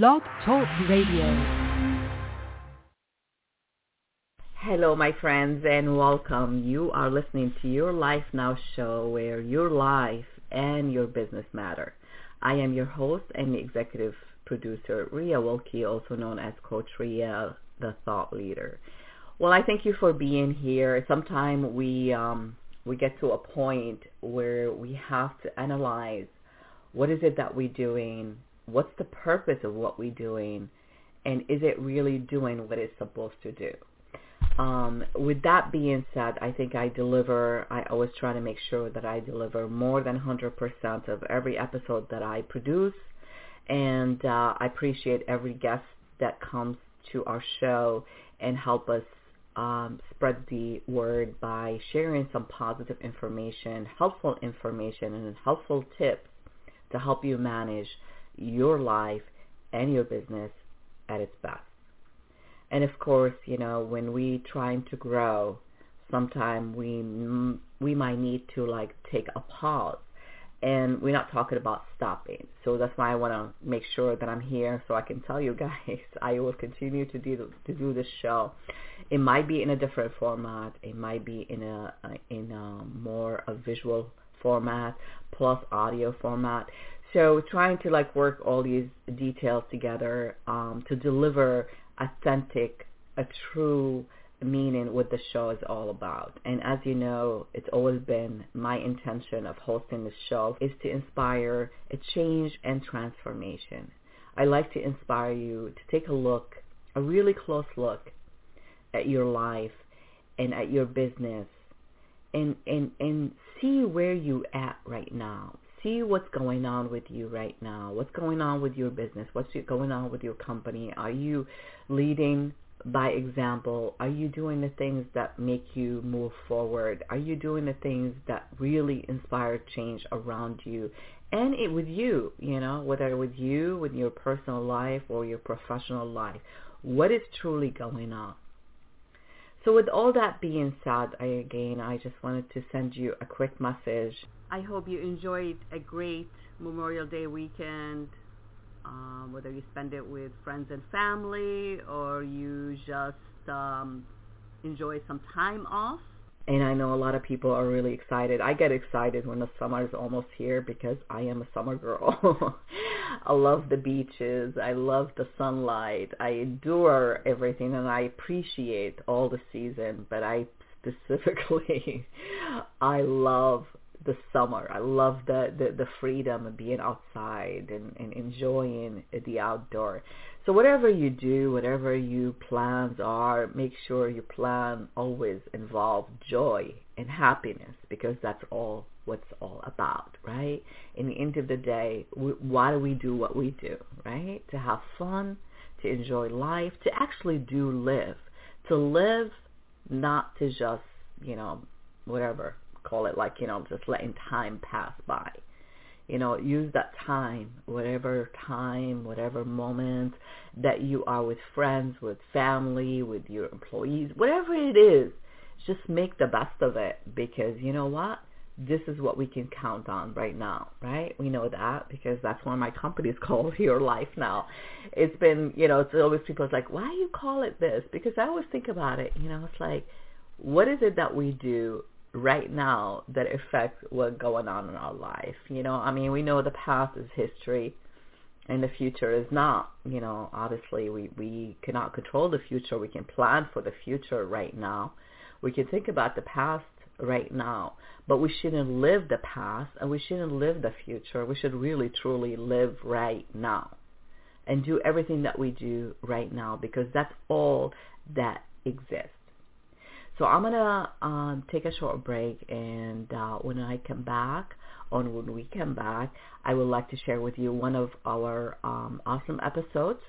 Blog Talk Radio. Hello, my friends, and welcome. You are listening to Your Life Now show where your life and your business matter. I am your host and executive producer, Ria Wilkie, also known as Coach Ria, the thought leader. Well, I thank you for being here. Sometimes we um, we get to a point where we have to analyze what is it that we're doing, what's the purpose of what we're doing, and is it really doing what it's supposed to do. Um, with that being said, I think I deliver, I always try to make sure that I deliver more than 100% of every episode that I produce. And uh, I appreciate every guest that comes to our show and help us um, spread the word by sharing some positive information, helpful information, and helpful tips to help you manage your life and your business at its best. And of course, you know, when we trying to grow, sometimes we we might need to like take a pause. And we're not talking about stopping. So that's why I want to make sure that I'm here so I can tell you guys I will continue to do to do this show. It might be in a different format. It might be in a in a more a visual format plus audio format. So trying to like work all these details together um, to deliver authentic, a true meaning what the show is all about. And as you know, it's always been my intention of hosting the show is to inspire a change and transformation. I like to inspire you to take a look, a really close look at your life and at your business and and and see where you at right now see what's going on with you right now. What's going on with your business? What's going on with your company? Are you leading by example? Are you doing the things that make you move forward? Are you doing the things that really inspire change around you? And it with you, you know, whether with you, with your personal life or your professional life. What is truly going on? So with all that being said, I, again, I just wanted to send you a quick message. I hope you enjoyed a great Memorial Day weekend, um, whether you spend it with friends and family or you just um, enjoy some time off and I know a lot of people are really excited. I get excited when the summer is almost here because I am a summer girl. I love the beaches. I love the sunlight. I adore everything and I appreciate all the season, but I specifically I love the summer. I love the, the, the freedom of being outside and, and enjoying the outdoor. So whatever you do, whatever your plans are, make sure your plan always involve joy and happiness because that's all what's all about, right? In the end of the day, we, why do we do what we do, right? To have fun, to enjoy life, to actually do live, to live not to just, you know, whatever, call it like, you know, just letting time pass by you know, use that time, whatever time, whatever moment that you are with friends, with family, with your employees, whatever it is, just make the best of it because you know what? This is what we can count on right now, right? We know that because that's of my companies called Your Life Now. It's been, you know, it's always people like, why you call it this? Because I always think about it, you know, it's like, what is it that we do right now that affects what's going on in our life. You know, I mean, we know the past is history and the future is not. You know, obviously we, we cannot control the future. We can plan for the future right now. We can think about the past right now, but we shouldn't live the past and we shouldn't live the future. We should really truly live right now and do everything that we do right now because that's all that exists. So I'm gonna um, take a short break, and uh, when I come back, or when we come back, I would like to share with you one of our um, awesome episodes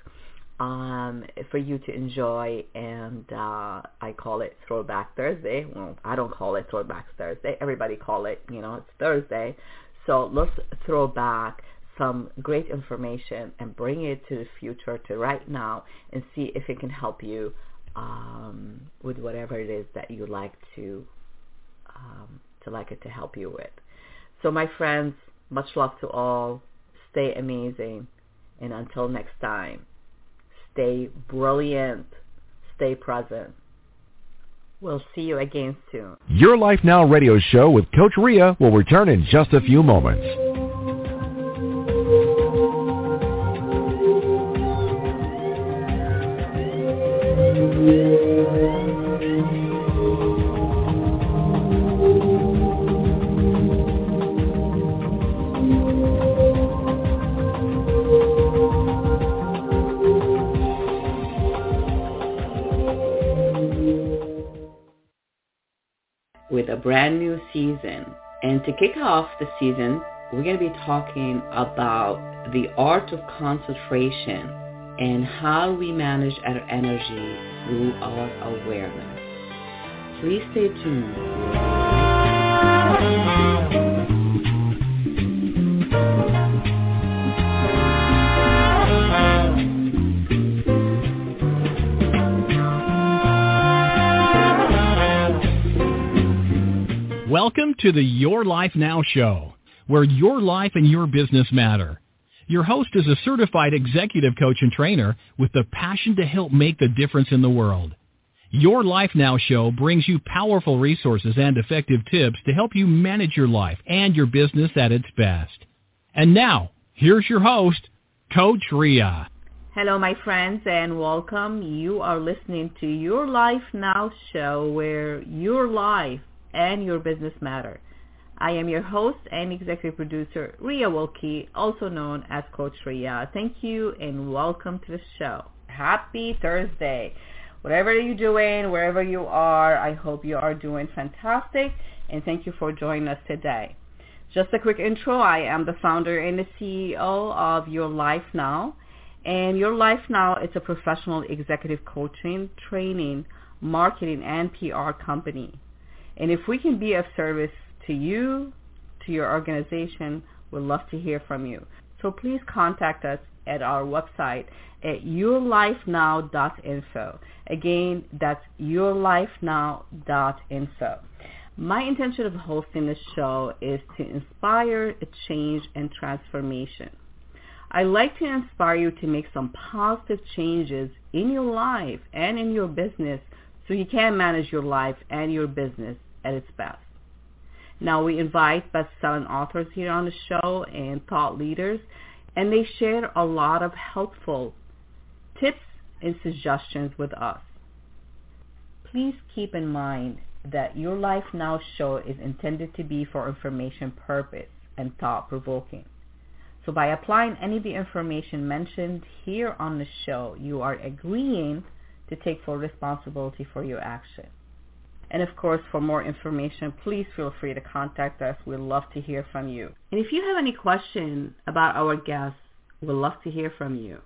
um, for you to enjoy, and uh, I call it Throwback Thursday. Well, I don't call it Throwback Thursday. Everybody call it, you know, it's Thursday. So let's throw back some great information and bring it to the future, to right now, and see if it can help you um, with whatever it is that you like to um, to like it to help you with. So my friends, much love to all. Stay amazing And until next time, stay brilliant, stay present. We'll see you again soon. Your Life Now radio show with Coach Ria will return in just a few moments. Brand new season. And to kick off the season, we're going to be talking about the art of concentration and how we manage our energy through our awareness. Please stay tuned. Welcome to the Your Life Now show, where your life and your business matter. Your host is a certified executive coach and trainer with the passion to help make the difference in the world. Your Life Now show brings you powerful resources and effective tips to help you manage your life and your business at its best. And now, here's your host, Coach Ria. Hello, my friends, and welcome. You are listening to Your Life Now show, where your life and your business matter. I am your host and executive producer, Ria Wilkie, also known as Coach Ria. Thank you and welcome to the show. Happy Thursday. Whatever you're doing, wherever you are, I hope you are doing fantastic and thank you for joining us today. Just a quick intro. I am the founder and the CEO of Your Life Now. And Your Life Now is a professional executive coaching, training, marketing, and PR company. And if we can be of service to you, to your organization, we'd love to hear from you. So please contact us at our website at yourlifenow.info. Again, that's yourlifenow.info. My intention of hosting this show is to inspire a change and transformation. I like to inspire you to make some positive changes in your life and in your business so you can manage your life and your business at its best. Now we invite best-selling authors here on the show and thought leaders, and they share a lot of helpful tips and suggestions with us. Please keep in mind that Your Life Now show is intended to be for information purpose and thought-provoking. So by applying any of the information mentioned here on the show, you are agreeing to take full responsibility for your action. And of course, for more information, please feel free to contact us. We'd love to hear from you. And if you have any question about our guests, we'd love to hear from you.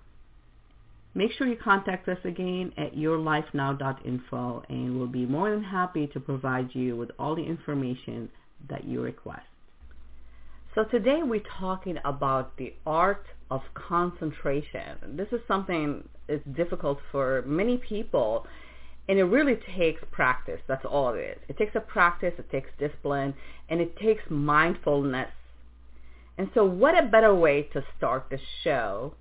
Make sure you contact us again at yourlifenow.info and we'll be more than happy to provide you with all the information that you request. So today we're talking about the art of concentration. This is something that's difficult for many people and it really takes practice. That's all it is. It takes a practice, it takes discipline, and it takes mindfulness. And so what a better way to start the show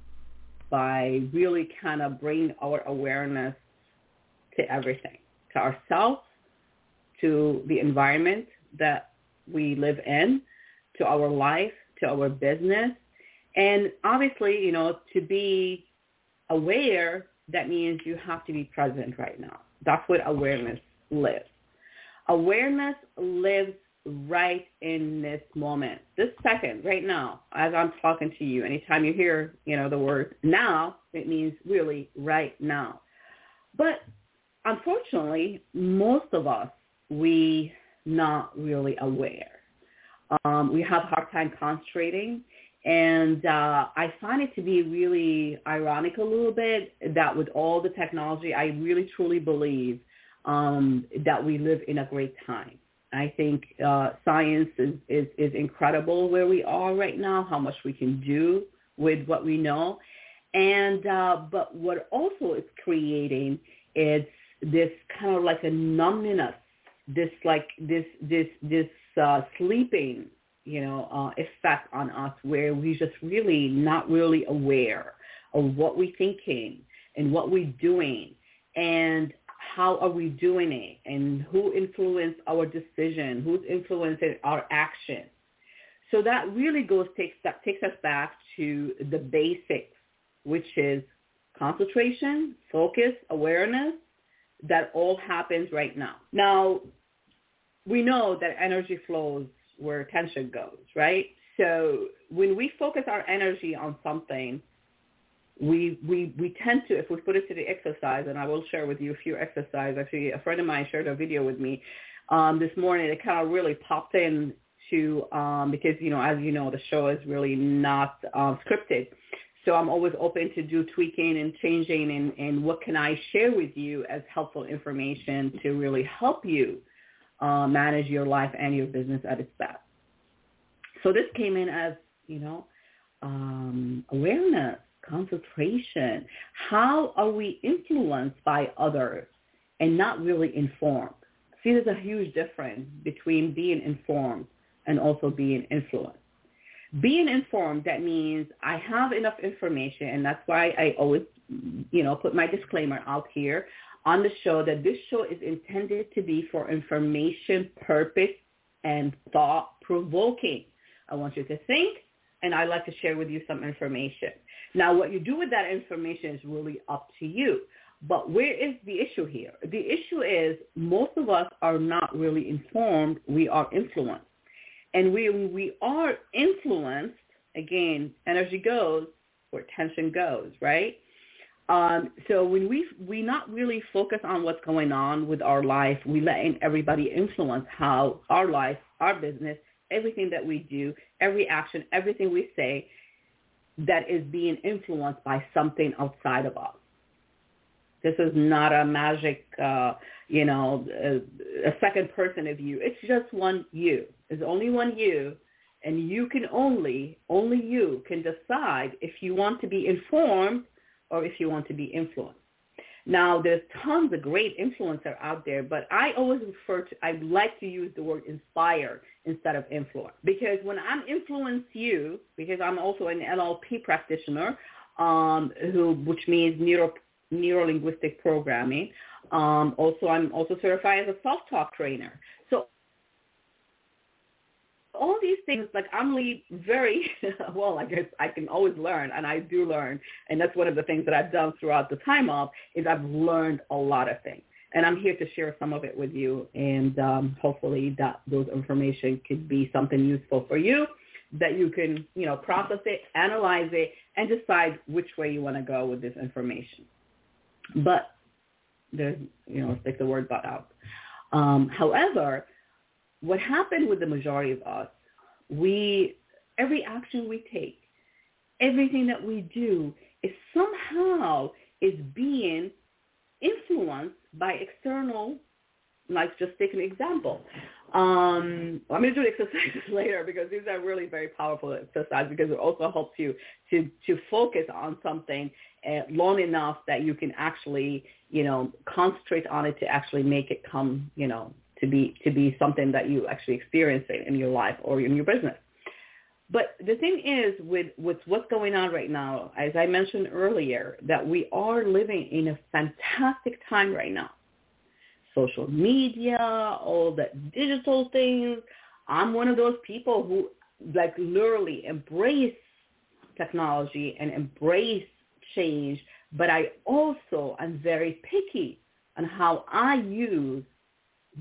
by really kind of bringing our awareness to everything, to ourselves, to the environment that we live in, to our life, to our business. And obviously, you know, to be aware, that means you have to be present right now. That's where awareness lives. Awareness lives right in this moment, this second, right now, as I'm talking to you. Anytime you hear, you know, the word now, it means really right now. But unfortunately, most of us, we not really aware. Um, we have a hard time concentrating. And uh, I find it to be really ironic a little bit that with all the technology, I really truly believe um, that we live in a great time. I think uh, science is, is, is incredible where we are right now, how much we can do with what we know. And uh, but what also it's creating is this kind of like a numbness, this like this this this uh, sleeping you know, uh, effect on us where we just really not really aware. of what we're thinking and what we're doing and how are we doing it and who influenced our decision, who's influencing our action. So that really goes takes that takes us back to the basics, which is concentration, focus, awareness, that all happens right now. Now, we know that energy flows where attention goes, right? So when we focus our energy on something, we, we, we tend to, if we put it to the exercise, and I will share with you a few exercises. Actually, a friend of mine shared a video with me um, this morning. It kind of really popped in to, um, because, you know, as you know, the show is really not um, scripted. So I'm always open to do tweaking and changing and, and what can I share with you as helpful information to really help you uh, manage your life and your business at its best. So this came in as, you know, um, awareness, concentration. How are we influenced by others and not really informed? See, there's a huge difference between being informed and also being influenced. Being informed, that means I have enough information, and that's why I always, you know, put my disclaimer out here on the show that this show is intended to be for information purpose and thought provoking. I want you to think and I'd like to share with you some information. Now what you do with that information is really up to you. But where is the issue here? The issue is most of us are not really informed. We are influenced. And we, we are influenced, again, energy goes where attention goes, right? Um, so when we we not really focus on what's going on with our life, we letting everybody influence how our life, our business, everything that we do, every action, everything we say, that is being influenced by something outside of us. This is not a magic, uh, you know, a, a second person of you. It's just one you. There's only one you, and you can only, only you can decide if you want to be informed or if you want to be influenced. Now, there's tons of great influencer out there, but I always refer to, I like to use the word inspire instead of influence. Because when I'm influence you, because I'm also an NLP practitioner, um, who, which means neuro, neuro-linguistic programming. Um, also, I'm also certified as a self-talk trainer. So all these things, like I'm very, well, I guess I can always learn, and I do learn. And that's one of the things that I've done throughout the time off is I've learned a lot of things. And I'm here to share some of it with you, and um, hopefully that those information could be something useful for you, that you can, you know, process it, analyze it, and decide which way you want to go with this information. But there's, you know, take the word but out. Um, however, what happened with the majority of us, we, every action we take, everything that we do is somehow is being influenced by external, like just take an example. Um, I'm going to do exercises later because these are really very powerful exercises because it also helps you to, to focus on something uh, long enough that you can actually, you know, concentrate on it to actually make it come, you know, to be to be something that you actually experience in your life or in your business. But the thing is with, with what's going on right now, as I mentioned earlier, that we are living in a fantastic time right now. Social media, all the digital things. I'm one of those people who like literally embrace technology and embrace change, but I also am very picky on how I use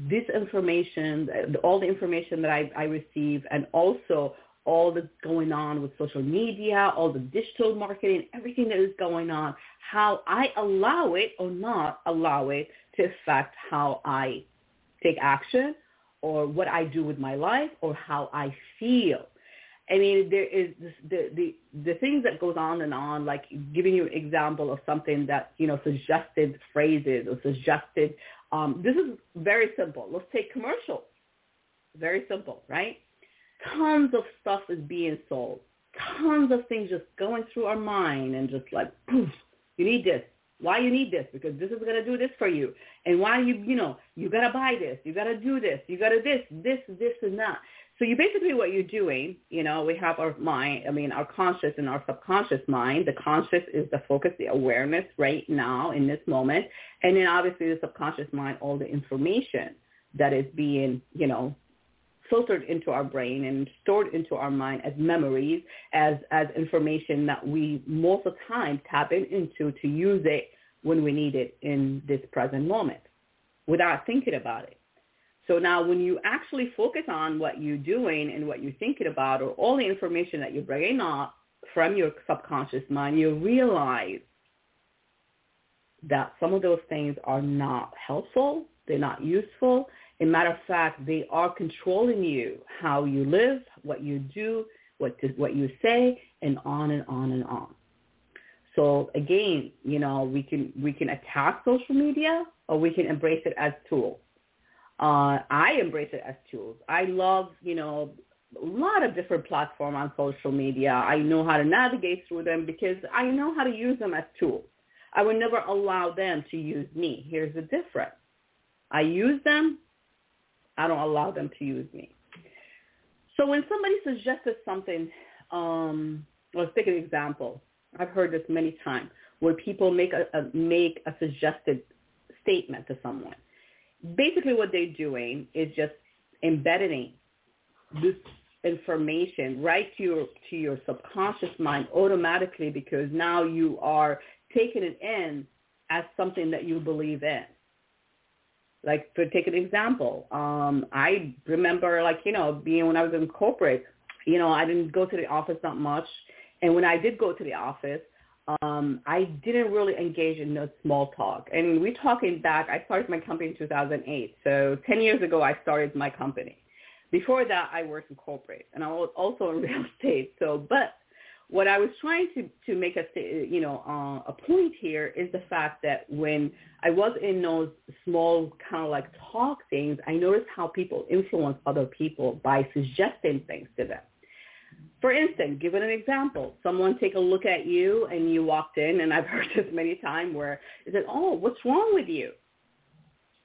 this information, all the information that I, I receive, and also all that's going on with social media, all the digital marketing, everything that is going on, how I allow it or not allow it to affect how I take action or what I do with my life or how I feel. I mean, there is this, the, the, the things that goes on and on, like giving you an example of something that, you know, suggested phrases or suggested um, this is very simple. Let's take commercials. Very simple, right? Tons of stuff is being sold. Tons of things just going through our mind and just like, poof, you need this. Why you need this? Because this is going to do this for you. And why you, you know, you got to buy this. You got to do this. You got to this, this, this, and that. So you basically what you're doing, you know, we have our mind, I mean, our conscious and our subconscious mind. The conscious is the focus, the awareness right now in this moment. And then obviously the subconscious mind, all the information that is being, you know, filtered into our brain and stored into our mind as memories, as, as information that we most of the time tap in, into to use it when we need it in this present moment without thinking about it. So now when you actually focus on what you're doing and what you're thinking about or all the information that you're bringing up from your subconscious mind, you realize that some of those things are not helpful, they're not useful. In matter of fact, they are controlling you, how you live, what you do, what to, what you say, and on and on and on. So again, you know, we can we can attack social media or we can embrace it as tools. Uh, I embrace it as tools. I love, you know, a lot of different platforms on social media. I know how to navigate through them because I know how to use them as tools. I would never allow them to use me. Here's the difference. I use them. I don't allow them to use me. So when somebody suggested something, um, let's take an example. I've heard this many times where people make a, a make a suggested statement to someone basically what they're doing is just embedding this information right to your to your subconscious mind automatically because now you are taking it in as something that you believe in. Like to take an example, um, I remember like, you know, being when I was in corporate, you know, I didn't go to the office that much. And when I did go to the office, um, I didn't really engage in no small talk. And we're talking back, I started my company in 2008. So 10 years ago, I started my company. Before that, I worked in corporate and I was also in real estate. So, but what I was trying to, to make a, you know, uh, a point here is the fact that when I was in those small kind of like talk things, I noticed how people influence other people by suggesting things to them. For instance, give it an example. Someone take a look at you and you walked in, and I've heard this many times where they said, oh, what's wrong with you?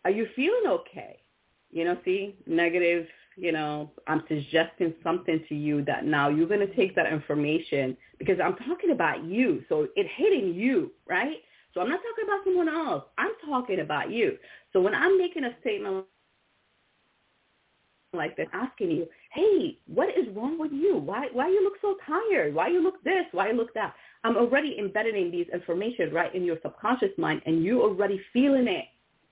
Are you feeling okay? You know, see, negative, you know, I'm suggesting something to you that now you're going to take that information because I'm talking about you. So it's hitting you, right? So I'm not talking about someone else. I'm talking about you. So when I'm making a statement like that, asking you, hey, what is wrong with you? Why, why you look so tired? Why you look this? Why you look that? I'm already embedding these information right in your subconscious mind and you're already feeling it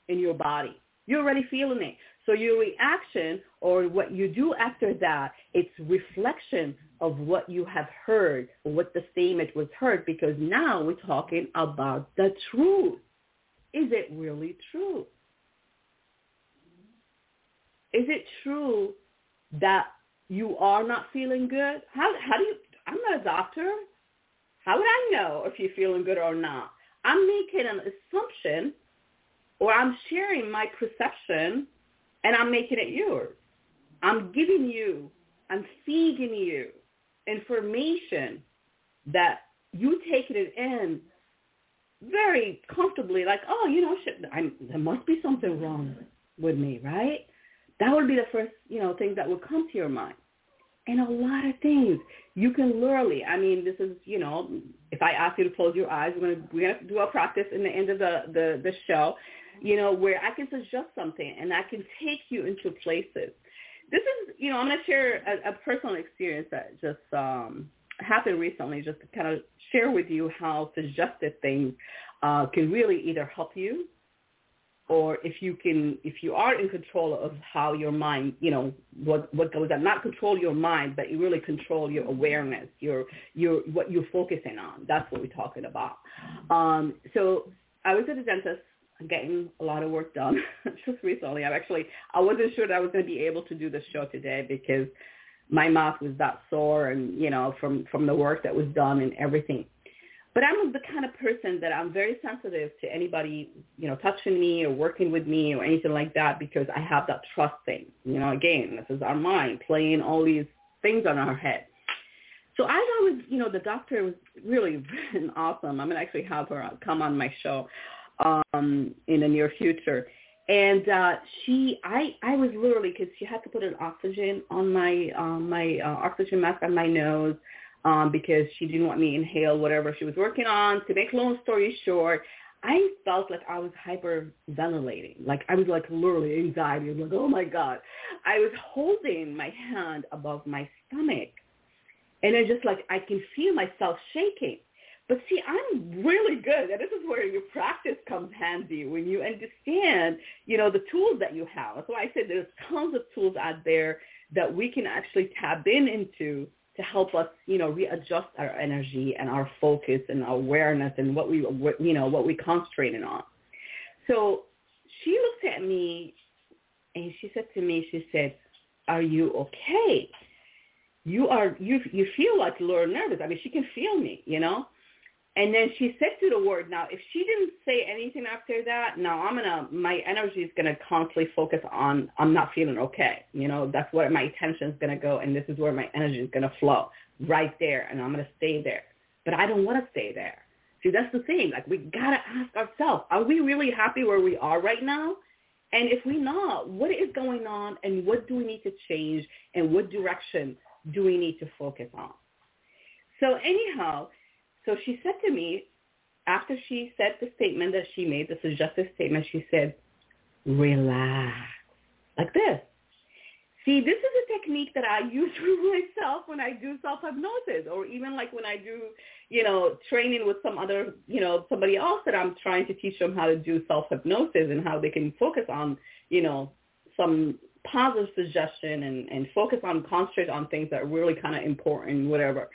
in your body. You're already feeling it. So your reaction or what you do after that, it's reflection of what you have heard what the statement was heard because now we're talking about the truth. Is it really true? Is it true that you are not feeling good? How how do you? I'm not a doctor. How would I know if you're feeling good or not? I'm making an assumption, or I'm sharing my perception, and I'm making it yours. I'm giving you, I'm feeding you information that you taking it in very comfortably, like, oh, you know, I'm, there must be something wrong with me, right? That would be the first, you know, thing that would come to your mind. And a lot of things you can literally. I mean, this is, you know, if I ask you to close your eyes, we're gonna we're gonna do a practice in the end of the the the show, you know, where I can suggest something and I can take you into places. This is, you know, I'm gonna share a, a personal experience that just um happened recently, just to kind of share with you how suggested things uh, can really either help you or if you can if you are in control of how your mind you know what what goes on. Not control your mind but you really control your awareness your your what you're focusing on. That's what we're talking about. Um so i was at a dentist getting a lot of work done just recently. I actually i wasn't sure that i was going to be able to do the show today because my mouth was that sore and you know from from the work that was done and everything but I'm the kind of person that I'm very sensitive to anybody, you know, touching me or working with me or anything like that because I have that trust thing. You know, again, this is our mind playing all these things on our head. So as I was, you know, the doctor was really awesome. I'm to actually have her come on my show um, in the near future. and uh, she, I, I was literally because she had to put an oxygen on my um, my uh, oxygen mask on my nose um, because she didn't want me to inhale whatever she was working on. To make long story short, I felt like I was hyperventilating. Like I was like literally anxiety. I was like, oh my God. I was holding my hand above my stomach. And it's just like I can feel myself shaking. But see, I'm really good. And this is where your practice comes handy when you understand, you know, the tools that you have. That's why I said there's tons of tools out there that we can actually tap in into to help us, you know, readjust our energy and our focus and our awareness and what we, what, you know, what we concentrating on. So she looked at me and she said to me, she said, are you okay? You are, you, you feel like a little nervous. I mean, she can feel me, you know? And then she said to the word, now, if she didn't say anything after that, now I'm to, my energy is to constantly focus on, I'm not feeling okay. You know, that's where my attention is to go. And this is where my energy is to flow right there. And I'm to stay there. But I don't want to stay there. See, that's the thing. Like, we got to ask ourselves, are we really happy where we are right now? And if we're not, what is going on and what do we need to change and what direction do we need to focus on? So anyhow, so she said to me, after she said the statement that she made, the suggestive statement, she said, relax, like this. See, this is a technique that I use for myself when I do self-hypnosis or even like when I do, you know, training with some other, you know, somebody else that I'm trying to teach them how to do self-hypnosis and how they can focus on, you know, some positive suggestion and, and focus on, concentrate on things that are really kind of important, whatever.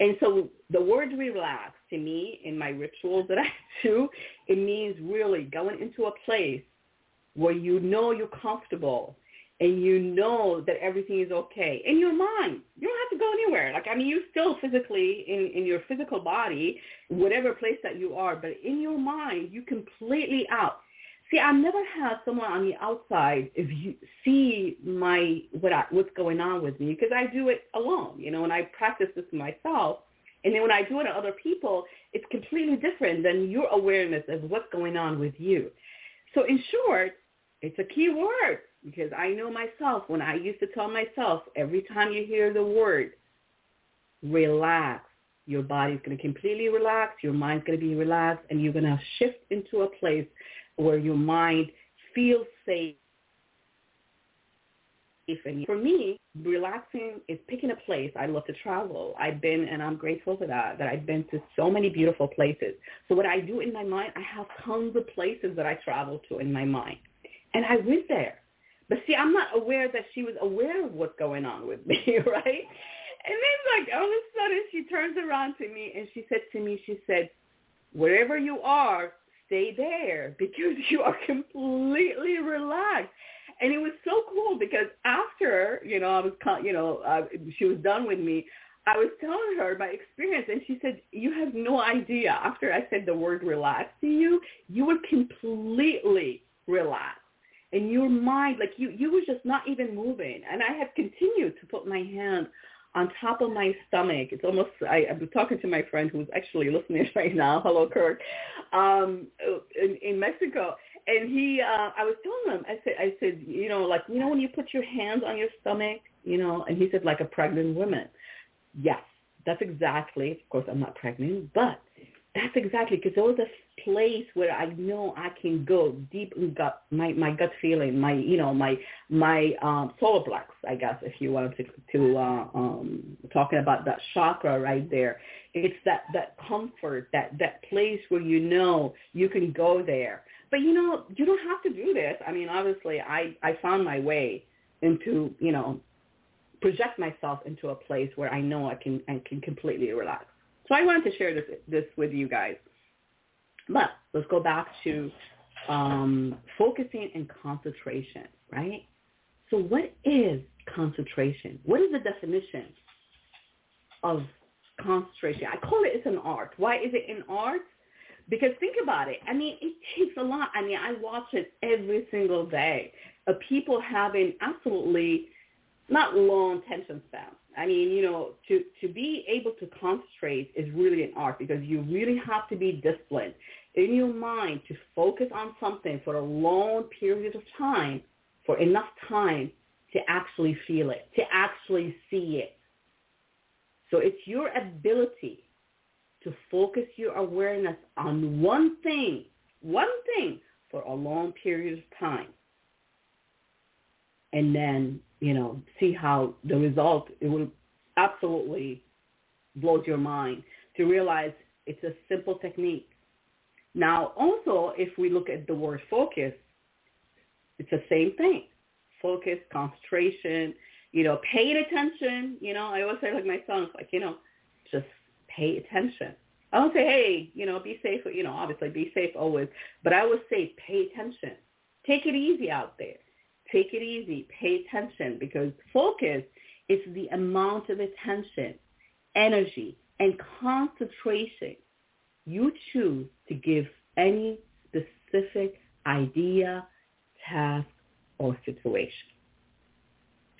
And so the word relax to me in my rituals that I do, it means really going into a place where you know you're comfortable and you know that everything is okay in your mind. You don't have to go anywhere. Like, I mean, you're still physically in, in your physical body, whatever place that you are, but in your mind, you completely out. See, I've never had someone on the outside if you see my what I, what's going on with me because I do it alone, you know, and I practice this myself. And then when I do it to other people, it's completely different than your awareness of what's going on with you. So in short, it's a key word because I know myself when I used to tell myself every time you hear the word relax, your body's going to completely relax, your mind's going to be relaxed, and you're going to shift into a place where your mind feels safe. And for me, relaxing is picking a place. I love to travel. I've been, and I'm grateful for that, that I've been to so many beautiful places. So what I do in my mind, I have tons of places that I travel to in my mind. And I went there. But see, I'm not aware that she was aware of what's going on with me, right? And then like all of a sudden she turns around to me and she said to me, she said, wherever you are, stay there because you are completely relaxed. And it was so cool because after, you know, I was, you know, uh, she was done with me. I was telling her my experience, and she said, "You have no idea." After I said the word "relax" to you, you were completely relaxed, and your mind, like you, you were just not even moving. And I have continued to put my hand on top of my stomach. It's almost, I, I'm talking to my friend who's actually listening right now. Hello, Kirk, um, in, in Mexico. And he, uh, I was telling him, I said, I said, you know, like, you know, when you put your hands on your stomach, you know, and he said, like a pregnant woman. Yes, that's exactly, of course, I'm not pregnant, but that's exactly because there was a place where I know I can go deep in gut my my gut feeling, my you know my my um, solar plex, I guess if you want to to uh, um, talking about that chakra right there. It's that that comfort, that that place where you know you can go there. But you know you don't have to do this. I mean, obviously, I I found my way into you know project myself into a place where I know I can I can completely relax. So I wanted to share this this with you guys. But let's go back to um, focusing and concentration, right? So what is concentration? What is the definition of concentration? I call it it's an art. Why is it an art? Because think about it. I mean, it takes a lot. I mean, I watch it every single day of people having absolutely not long attention span. I mean, you know, to, to be able to concentrate is really an art because you really have to be disciplined. in your mind to focus on something for a long period of time, for enough time to actually feel it, to actually see it. So it's your ability to focus your awareness on one thing, one thing for a long period of time. And then, you know, see how the result, it will absolutely blows your mind to realize it's a simple technique. Now, also, if we look at the word focus, it's the same thing. Focus, concentration, you know, paying attention. You know, I always say like my son's like, you know, just pay attention. I don't say, hey, you know, be safe. You know, obviously be safe always, but I would say pay attention. Take it easy out there. Take it easy. Pay attention because focus is the amount of attention, energy, and concentration you choose to give any specific idea, task, or situation.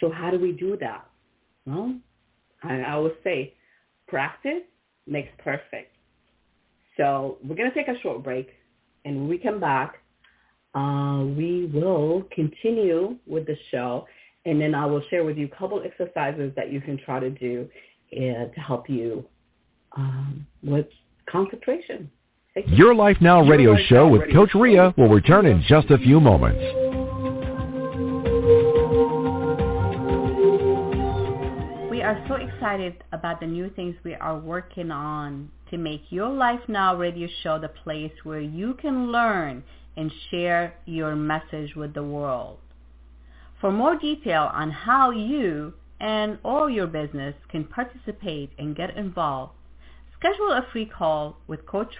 So how do we do that? Well, I, I would say practice makes perfect. So we're going to take a short break. And when we come back, uh, we will continue with the show. And then I will share with you a couple exercises that you can try to do uh, to help you um, with concentration. Your Life Now radio show with Coach Ria will return in just a few moments. We are so excited about the new things we are working on to make Your Life Now radio show the place where you can learn and share your message with the world. For more detail on how you and all your business can participate and get involved, Schedule a free call with Coach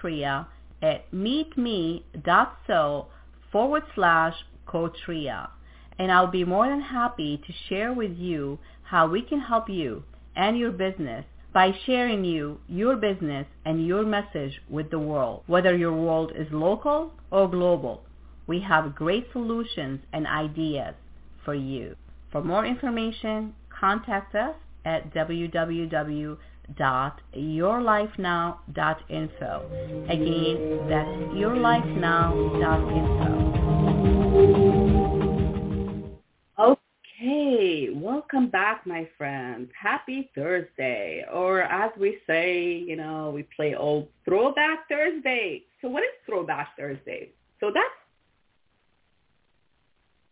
at meetme.so forward slash Coach. And I'll be more than happy to share with you how we can help you and your business by sharing you, your business, and your message with the world, whether your world is local or global. We have great solutions and ideas for you. For more information, contact us at www yourlifenow.info. Again, that's yourlifenow.info. Okay, welcome back, my friends. Happy Thursday, or as we say, you know, we play old Throwback Thursday. So what is Throwback Thursday? So that's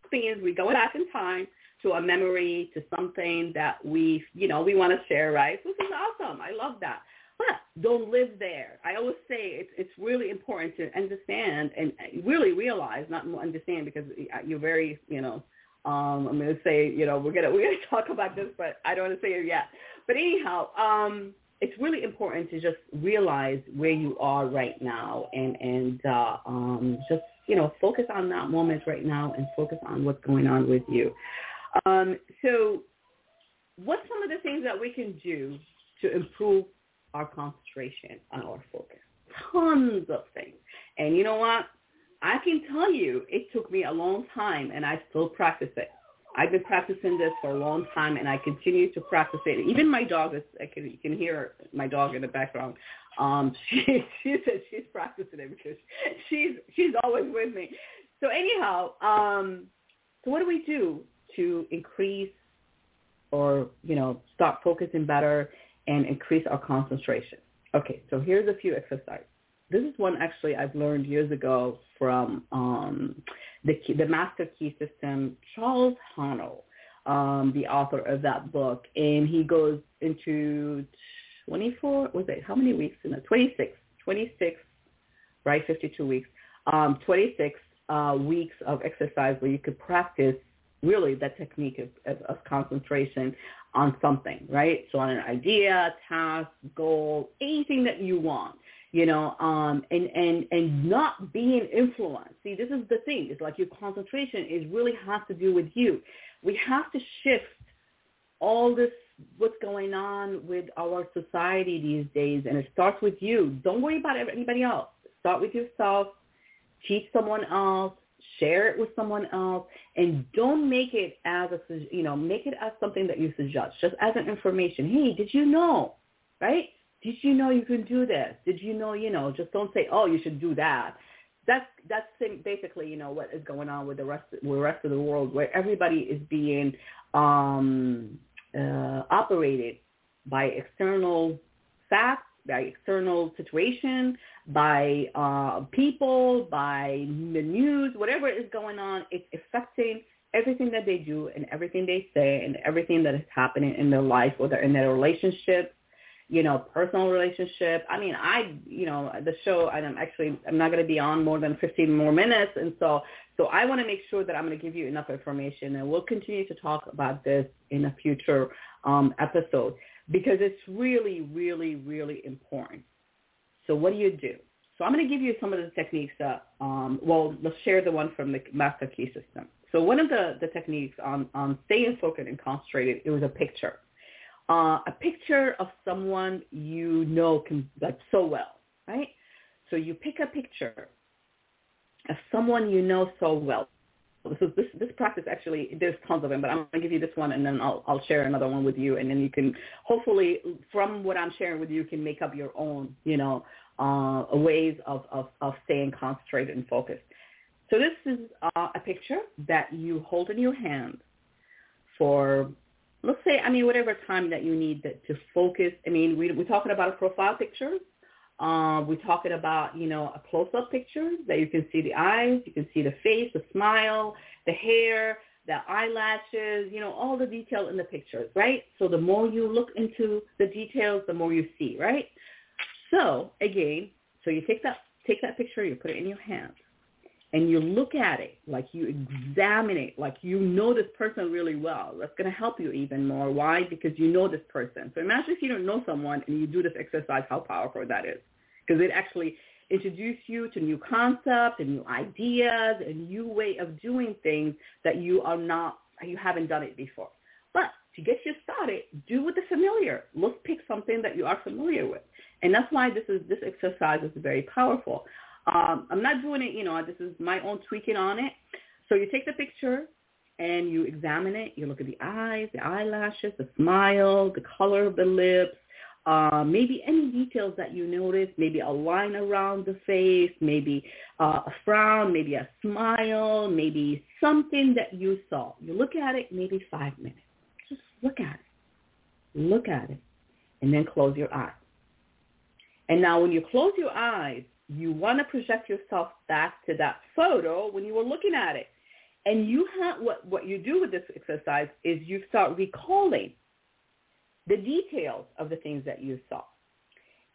thing is we go back in time to a memory, to something that we, you know, we want to share, right? This is awesome. I love that. But don't live there. I always say it's it's really important to understand and really realize, not understand because uh, you're very, you know, um, I'm going to say, you know, we're gonna we're gonna talk about this, but I don't want to say it yet. But anyhow, um, it's really important to just realize where you are right now and and uh, um, just you know focus on that moment right now and focus on what's going on with you. Um, so what's some of the things that we can do to improve our concentration and our focus? Tons of things. And you know what? I can tell you it took me a long time and I still practice it. I've been practicing this for a long time and I continue to practice it. Even my dog is, I can, you can hear my dog in the background. Um, she, she says she's practicing it because she's, she's always with me. So anyhow, um, so what do we do? to increase or, you know, start focusing better and increase our concentration. Okay, so here's a few exercises. This is one actually I've learned years ago from um, the, the Master Key System, Charles Haanel, um, the author of that book. And he goes into 24, was it, how many weeks in it? 26, 26, right, 52 weeks, um, 26 uh, weeks of exercise where you could practice really that technique of, of, of, concentration on something, right? So on an idea, task, goal, anything that you want, you know, um, and, and, and not being influenced. See, this is the thing. It's like your concentration is really has to do with you. We have to shift all this, what's going on with our society these days, and it starts with you. Don't worry about anybody else. Start with yourself. Teach someone else share it with someone else, and don't make it as a, you know, make it as something that you suggest, just as an information. Hey, did you know, right? Did you know you can do this? Did you know, you know, just don't say, oh, you should do that. That's that's basically, you know, what is going on with the rest with the rest of the world, where everybody is being um, uh, operated by external facts, by external situation, by uh, people, by the news, whatever is going on. It's affecting everything that they do and everything they say and everything that is happening in their life, whether in their relationships, you know, personal relationship. I mean, I, you know, the show, and I'm actually, I'm not going to be on more than 15 more minutes. And so, so I want to make sure that I'm going to give you enough information and we'll continue to talk about this in a future um, episode because it's really, really, really important. So what do you do? So I'm going to give you some of the techniques that, um, well, let's share the one from the Master Key System. So one of the, the techniques on, on staying focused and concentrated, it was a picture. Uh, a picture of someone you know can, like so well, right? So you pick a picture of someone you know so well. This is this this practice actually there's tons of them, but I'm gonna give you this one and then I'll I'll share another one with you and then you can hopefully from what I'm sharing with you, you can make up your own, you know, uh, ways of, of, of staying concentrated and focused. So this is uh, a picture that you hold in your hand for, let's say, I mean, whatever time that you need to, to focus. I mean, we, we're talking about a profile picture. Uh, we're talking about, you know, a close-up picture that you can see the eyes, you can see the face, the smile, the hair, the eyelashes, you know, all the detail in the pictures, right? So the more you look into the details, the more you see, right? So again, so you take that take that picture, you put it in your hand and you look at it, like you examine it, like you know this person really well. That's going to help you even more. Why? Because you know this person. So imagine if you don't know someone and you do this exercise, how powerful that is. Because it actually introduces you to new concepts and new ideas and new way of doing things that you are not, you haven't done it before. But to get you started, do with the familiar. Let's pick something that you are familiar with. And that's why this is this exercise is very powerful. Um, I'm not doing it, you know, this is my own tweaking on it. So you take the picture and you examine it. You look at the eyes, the eyelashes, the smile, the color of the lips, uh, maybe any details that you notice, maybe a line around the face, maybe uh, a frown, maybe a smile, maybe something that you saw. You look at it, maybe five minutes. Just look at it. Look at it. And then close your eyes. And now when you close your eyes, you want to project yourself back to that photo when you were looking at it. And you have what, what you do with this exercise is you start recalling the details of the things that you saw.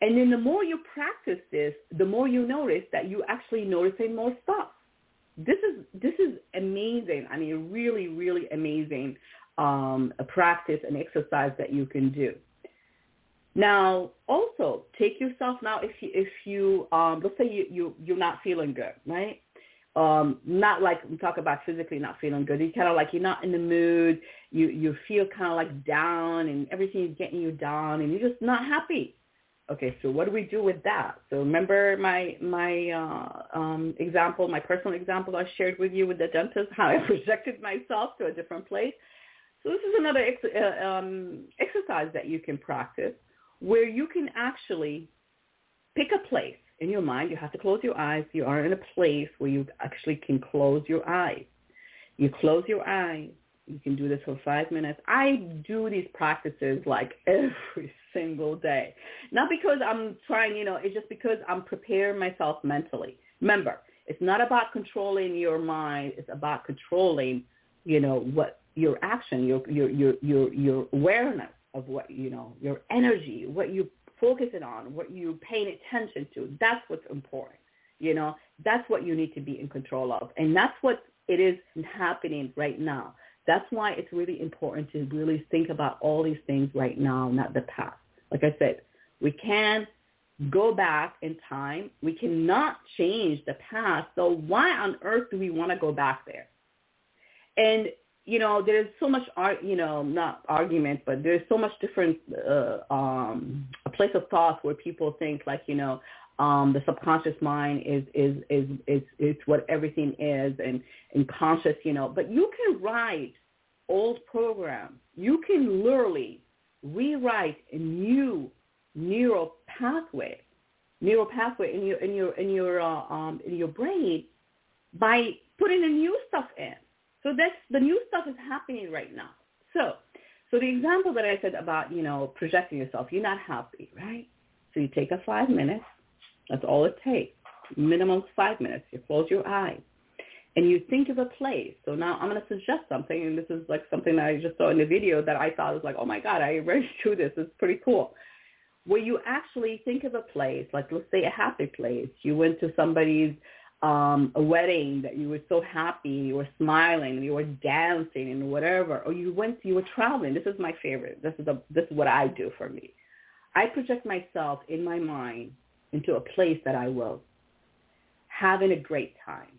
And then the more you practice this, the more you notice that you actually noticing more stuff. This is this is amazing. I mean, really, really amazing um, a practice and exercise that you can do. Now, also take yourself now if you if you um, let's say you you you're not feeling good, right? Um, not like we talk about physically not feeling good. You kind of like you're not in the mood. You you feel kind of like down, and everything is getting you down, and you're just not happy. Okay, so what do we do with that? So remember my my uh, um, example, my personal example I shared with you with the dentist, how I projected myself to a different place. So this is another ex- uh, um, exercise that you can practice where you can actually pick a place in your mind. You have to close your eyes. You are in a place where you actually can close your eyes. You close your eyes. You can do this for five minutes. I do these practices like every single day. Not because I'm trying, you know, it's just because I'm preparing myself mentally. Remember, it's not about controlling your mind. It's about controlling, you know, what your action, your your your your your awareness of what you know, your energy, what you focusing on, what you paying attention to. That's what's important. You know, that's what you need to be in control of, and that's what it is happening right now. That's why it's really important to really think about all these things right now, not the past. Like I said, we can go back in time. We cannot change the past. So why on earth do we want to go back there? And you know, there's so much art, you know, not argument, but there's so much different, uh, um, a place of thought where people think like, you know, um, the subconscious mind is, is, is, is, is what everything is and, and conscious, you know, but you can write old programs. You can literally rewrite a new neural pathway, neural pathway in your in your in your uh, um, in your brain by putting the new stuff in. So that's the new stuff is happening right now. So, so the example that I said about you know projecting yourself, you're not happy, right? So you take a five minutes. That's all it takes. Minimum five minutes. You close your eyes and you think of a place. So now I'm going to suggest something, and this is like something that I just saw in the video that I thought was like, oh my God, I already do this. It's pretty cool. Where you actually think of a place, like let's say a happy place. You went to somebody's um, a wedding that you were so happy, you were smiling, you were dancing and whatever, or you went, you were traveling. This is my favorite. This is a, this is what I do for me. I project myself in my mind into a place that I was having a great time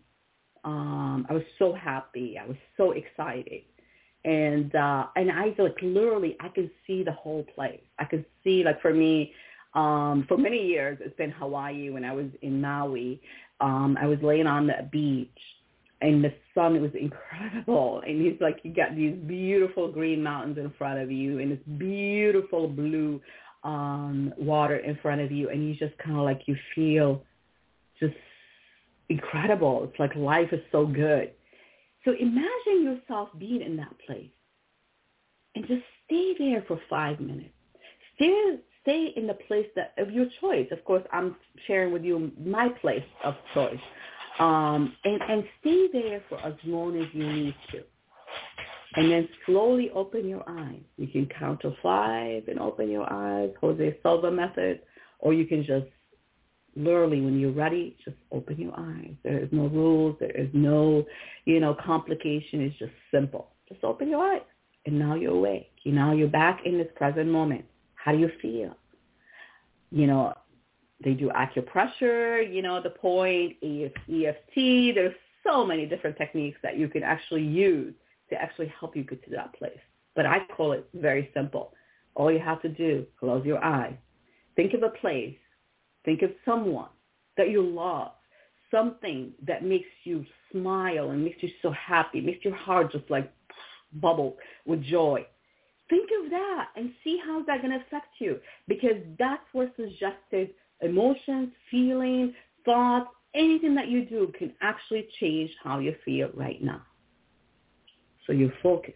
um, I was so happy. I was so excited. And uh, and I like literally I can see the whole place. I can see like for me, um, for many years it's been Hawaii when I was in Maui. Um, I was laying on the beach and the sun it was incredible and it's like you got these beautiful green mountains in front of you and this beautiful blue um water in front of you and you just kind of like you feel just incredible. It's like life is so good. So imagine yourself being in that place and just stay there for five minutes. Stay, stay in the place that of your choice. Of course, I'm sharing with you my place of choice. Um, and, and stay there for as long as you need to. And then slowly open your eyes. You can count to five and open your eyes, Jose Silva method, or you can just literally when you're ready, just open your eyes. There is no rules. There is no, you know, complication. It's just simple. Just open your eyes. And now you're awake. You now you're back in this present moment. How do you feel? You know, they do acupressure, you know, the point, EFT. There's so many different techniques that you can actually use to actually help you get to that place. But I call it very simple. All you have to do, close your eyes. Think of a place Think of someone that you love, something that makes you smile and makes you so happy, makes your heart just like bubble with joy. Think of that and see how that's going to affect you because that's where suggested emotions, feelings, thoughts, anything that you do can actually change how you feel right now. So you focus.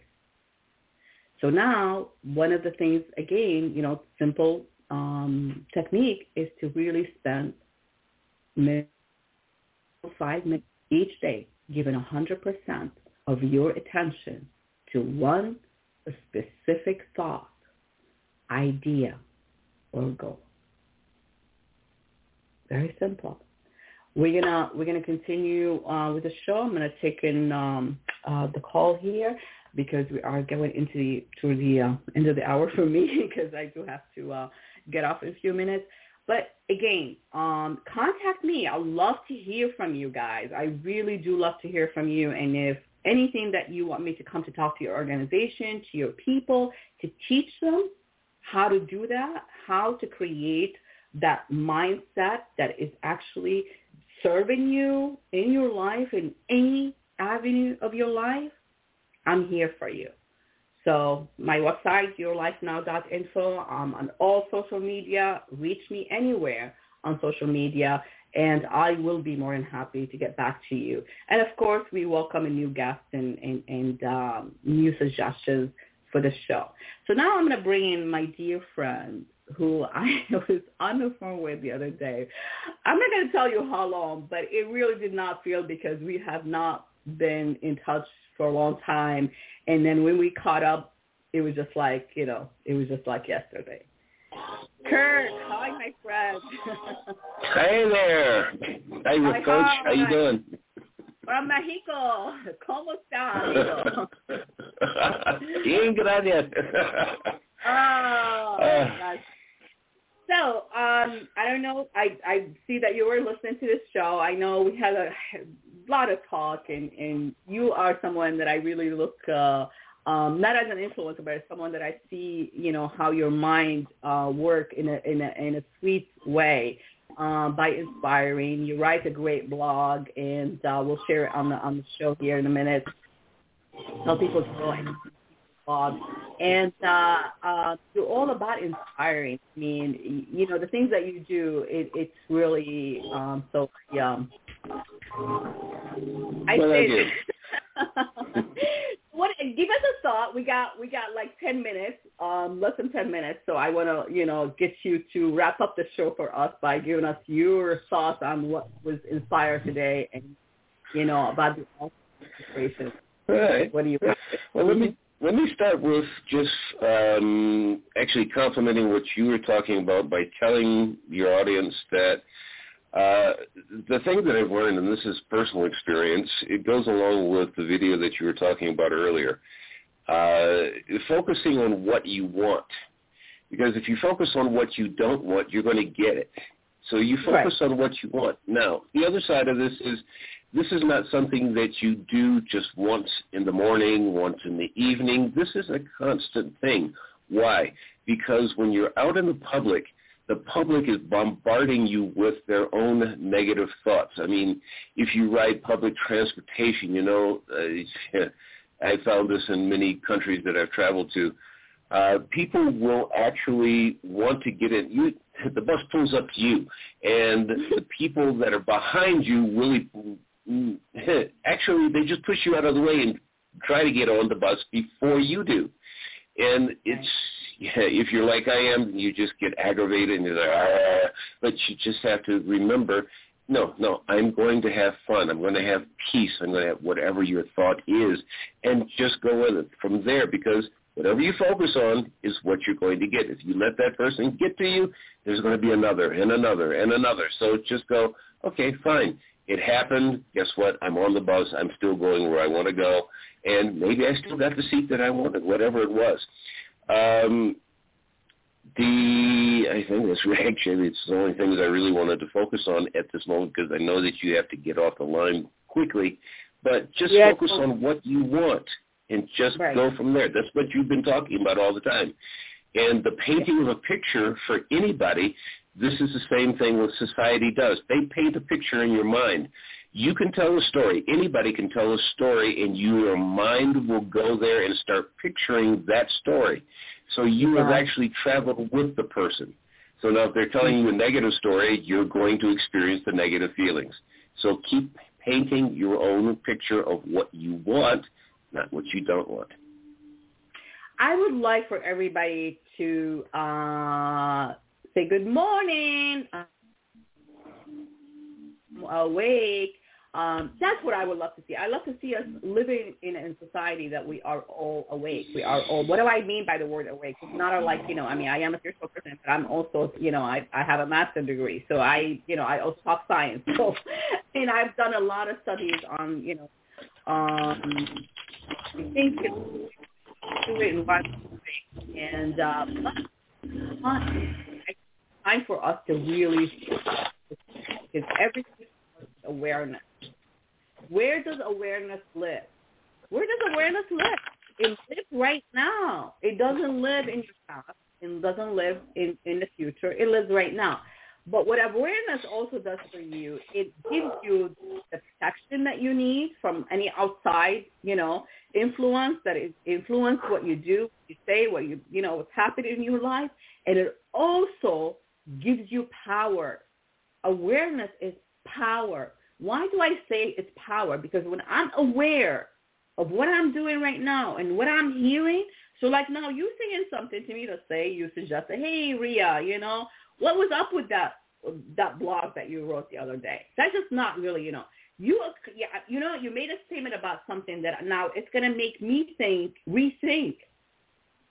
So now, one of the things, again, you know, simple um, technique is to really spend five minutes each day, giving 100% of your attention to one specific thought, idea, or goal. Very simple. We're gonna we're gonna continue uh, with the show. I'm gonna take in um, uh, the call here because we are going into the to the uh, end of the hour for me because I do have to uh, get off in a few minutes. But again, um, contact me. I love to hear from you guys. I really do love to hear from you. And if anything that you want me to come to talk to your organization, to your people, to teach them how to do that, how to create that mindset that is actually serving you in your life, in any avenue of your life, I'm here for you. So my website, yourlifenow.info. I'm on all social media. Reach me anywhere on social media, and I will be more than happy to get back to you. And of course, we welcome a new guest and, and, and um, new suggestions for the show. So now I'm going to bring in my dear friend who I was on the phone with the other day. I'm not going to tell you how long, but it really did not feel because we have not been in touch for a long time. And then when we caught up, it was just like, you know, it was just like yesterday. Kurt, hi, my friend. hey there. Hey, hi, Coach. How you doing? From Mexico. ¿Cómo está, Bien, gracias. oh, uh, gosh. So, um, I don't know. I I see that you were listening to this show. I know we had a lot of talk, and and you are someone that I really look. Uh, um, not as an influencer, but as someone that I see, you know, how your mind uh, work in a in a in a sweet way um, by inspiring. You write a great blog, and uh, we'll share it on the on the show here in a minute. Tell people to go and blog, and uh, uh, you're all about inspiring. I mean, you know, the things that you do, it, it's really um, so um, I well, say, what? Give us a thought. We got we got like ten minutes, um, less than ten minutes. So I want to you know get you to wrap up the show for us by giving us your thoughts on what was inspired today, and you know about the situation. All right. What do you? Well, let me let me start with just um, actually complimenting what you were talking about by telling your audience that uh, the thing that I've learned, and this is personal experience, it goes along with the video that you were talking about earlier. Uh, focusing on what you want, because if you focus on what you don't want, you're going to get it. So you focus right. on what you want. Now, the other side of this is this is not something that you do just once in the morning, once in the evening. This is a constant thing. Why? Because when you're out in the public, the public is bombarding you with their own negative thoughts. I mean, if you ride public transportation, you know, uh, I found this in many countries that I've traveled to. Uh, people will actually want to get in. You, the bus pulls up to you, and the people that are behind you really, actually, they just push you out of the way and try to get on the bus before you do. And it's yeah, if you're like I am, you just get aggravated and you're like, ah. But you just have to remember, no, no, I'm going to have fun. I'm going to have peace. I'm going to have whatever your thought is, and just go with it from there because whatever you focus on is what you're going to get. If you let that person get to you, there's going to be another and another and another. So just go, okay, fine. It happened. Guess what? I'm on the bus. I'm still going where I want to go. And maybe I still got the seat that I wanted, whatever it was. Um, the I think that's actually it's the only things I really wanted to focus on at this moment because I know that you have to get off the line quickly. But just yeah, focus on what you want and just right. go from there. That's what you've been talking about all the time. And the painting of a picture for anybody, this is the same thing what society does. They paint a picture in your mind. You can tell a story. Anybody can tell a story, and your mind will go there and start picturing that story. So you have actually traveled with the person. So now if they're telling you a negative story, you're going to experience the negative feelings. So keep painting your own picture of what you want, not what you don't want. I would like for everybody to uh, say good morning, uh, awake, um, that's what I would love to see. I love to see us living in a society that we are all awake. We are all. What do I mean by the word awake? It's not like you know. I mean, I am a spiritual person, but I'm also you know I I have a master's degree, so I you know I also talk science. So, and I've done a lot of studies on you know um I think it's and uh, time for us to really because everything is awareness where does awareness live? Where does awareness live? It lives right now. It doesn't live in your past. It doesn't live in, in the future. It lives right now. But what awareness also does for you, it gives you the protection that you need from any outside, you know, influence that is influence what you do, what you say, what you, you know, what's happening in your life. And it also gives you power. Awareness is power. Why do I say it's power? Because when I'm aware of what I'm doing right now and what I'm hearing, so like now you saying something to me to say, you suggest, hey Ria, you know, what was up with that that blog that you wrote the other day? That's just not really, you know, you yeah, you know, you made a statement about something that now it's gonna make me think, rethink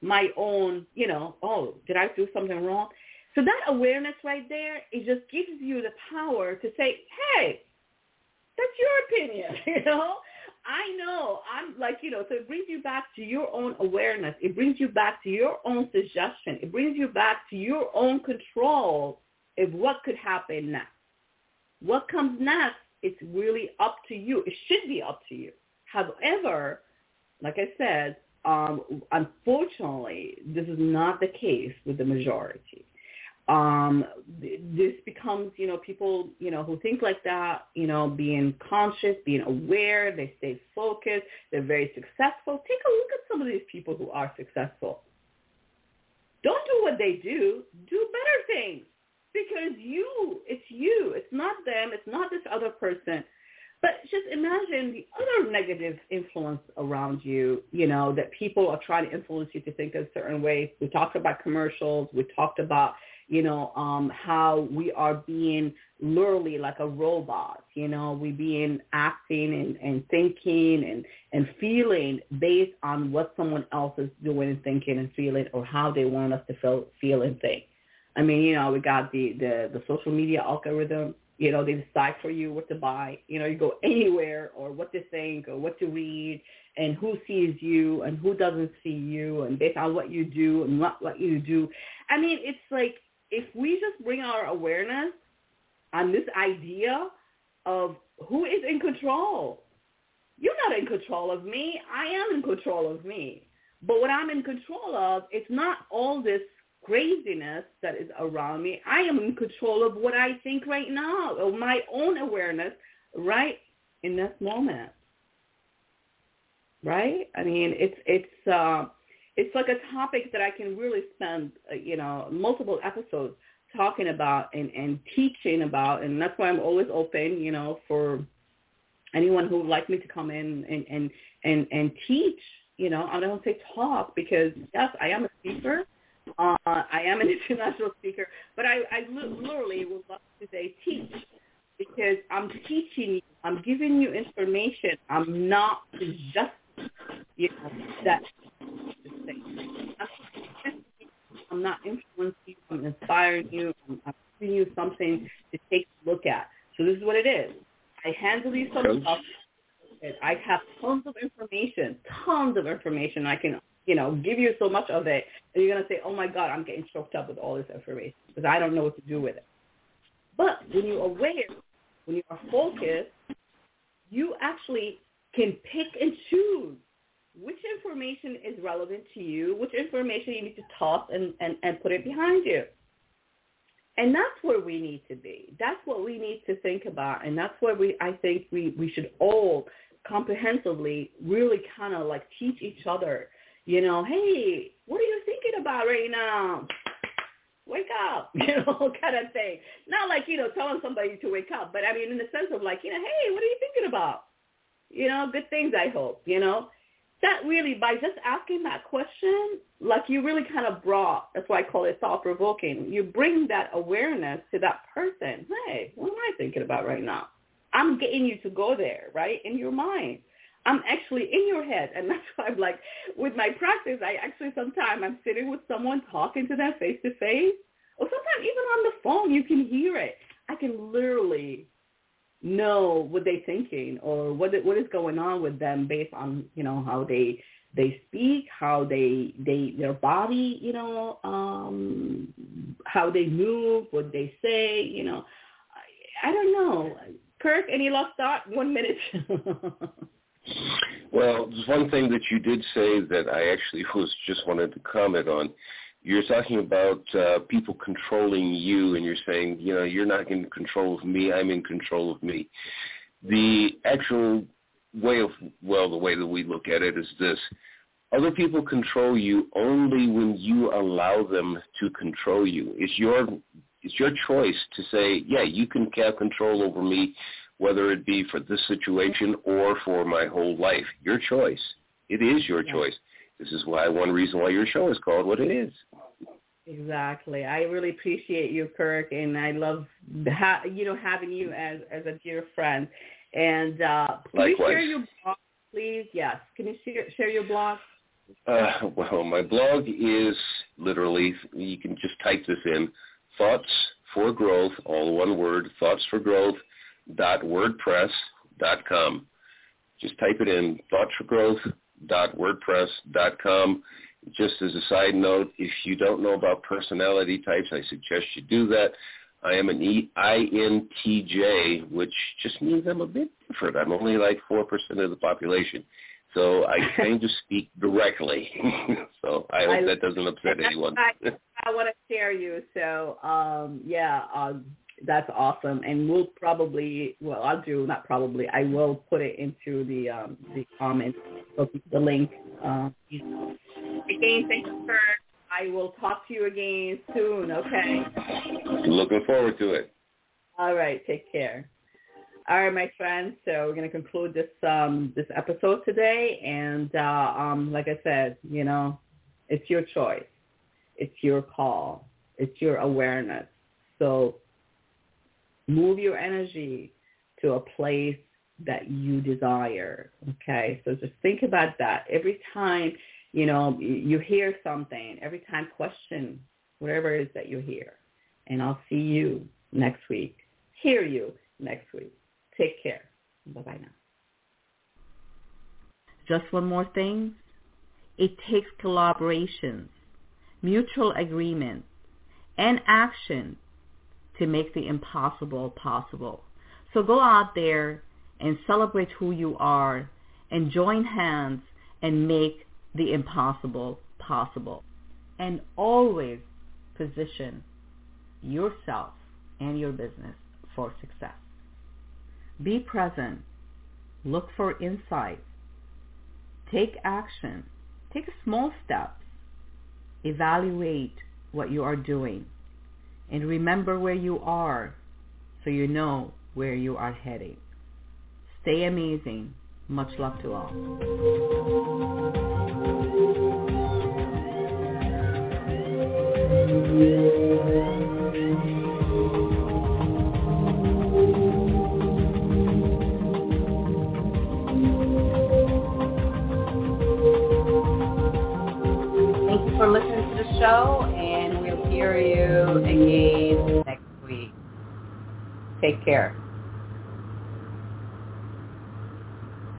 my own, you know, oh, did I do something wrong? So that awareness right there, it just gives you the power to say, hey, that's your opinion, you know. I know. I'm like, you know, so it brings you back to your own awareness. It brings you back to your own suggestion. It brings you back to your own control of what could happen next. What comes next, it's really up to you. It should be up to you. However, like I said, um, unfortunately, this is not the case with the majority. Um, this becomes, you know, people, you know, who think like that, you know, being conscious, being aware, they stay focused, they're very successful. Take a look at some of these people who are successful. Don't do what they do. Do better things because you, it's you. It's not them. It's not this other person. But just imagine the other negative influence around you, you know, that people are trying to influence you to think a certain way. We talked about commercials. We talked about, you know, um, how we are being literally like a robot, you know, we being acting and, and thinking and, and feeling based on what someone else is doing and thinking and feeling or how they want us to feel, feel and think. I mean, you know, we got the, the, the social media algorithm you know, they decide for you what to buy. You know, you go anywhere or what to think or what to read and who sees you and who doesn't see you and based on what you do and what, what you do. I mean, it's like if we just bring our awareness on this idea of who is in control. You're not in control of me. I am in control of me. But what I'm in control of, it's not all this craziness that is around me. I am in control of what I think right now, of my own awareness right in this moment. Right? I mean, it's it's uh, it's like a topic that I can really spend, uh, you know, multiple episodes talking about and, and teaching about, and that's why I'm always open, you know, for anyone who would like me to come in and and and, and teach. You know, I don't say talk because yes, I am a speaker uh, I am an international speaker, but I, I literally would love to say teach because I'm teaching you. I'm giving you information. I'm not just, you know, that I'm not influencing you. I'm inspiring you. I'm, I'm giving you something to take a look at. So this is what it is. I handle you some stuff. I have tons of information, tons of information I can you know, give you so much of it, and you're going to say, oh my God, I'm getting choked up with all this information because I don't know what to do with it. But when you're aware, when you are focused, you actually can pick and choose which information is relevant to you, which information you need to toss and, and, and put it behind you. And that's where we need to be. That's what we need to think about. And that's where we, I think we, we should all comprehensively really kind of like teach each other you know, hey, what are you thinking about right now? Wake up, you know, kind of thing. Not like, you know, telling somebody to wake up, but I mean in the sense of like, you know, hey, what are you thinking about? You know, good things, I hope, you know. That really, by just asking that question, like you really kind of brought, that's why I call it thought-provoking. You bring that awareness to that person. Hey, what am I thinking about right now? I'm getting you to go there, right, in your mind. I'm actually in your head. And that's why I'm like, with my practice, I actually sometimes I'm sitting with someone talking to them face to face, or sometimes even on the phone, you can hear it. I can literally know what they're thinking or what what is going on with them based on you know how they they speak, how they they their body, you know, um, how they move, what they say, you know. I, I don't know. Kirk, any last thought? One minute. Well, there's one thing that you did say that I actually was just wanted to comment on. You're talking about uh, people controlling you, and you're saying, you know, you're not in control of me. I'm in control of me. The actual way of, well, the way that we look at it is this. Other people control you only when you allow them to control you. It's your it's your choice to say, yeah, you can have control over me whether it be for this situation or for my whole life. Your choice. It is your yeah. choice. This is why one reason why your show is called what it is. Exactly. I really appreciate you, Kirk, and I love ha- you know having you as as a dear friend. And uh, can Likewise. you share your blog, please? Yes. Can you share, share your blog? Uh, well, my blog is literally you can just type this in: thoughts for growth, all one word, thoughts for growth wordpress.com. Just type it in, thoughtforgrowth.wordpress.com. Just as a side note, if you don't know about personality types, I suggest you do that. I am an e- INTJ, which just means I'm a bit different. I'm only like 4% of the population. So I kind of speak directly. so I hope I, that doesn't upset anyone. I, I want to share you. So um, yeah, uh, that's awesome. And we'll probably, well, I'll do not probably. I will put it into the um, the comments, the link. Uh, again, thank you for. I will talk to you again soon. Okay. Looking forward to it. All right. Take care. All right, my friends. So we're going to conclude this um, this episode today, and uh, um, like I said, you know, it's your choice, it's your call, it's your awareness. So move your energy to a place that you desire. Okay, so just think about that every time you know you hear something. Every time, question whatever it is that you hear, and I'll see you next week. Hear you next week. Take care. Bye-bye now. Just one more thing. It takes collaboration, mutual agreement, and action to make the impossible possible. So go out there and celebrate who you are and join hands and make the impossible possible. And always position yourself and your business for success. Be present. Look for insights. Take action. Take small steps. Evaluate what you are doing. And remember where you are so you know where you are heading. Stay amazing. Much love to all. Take care.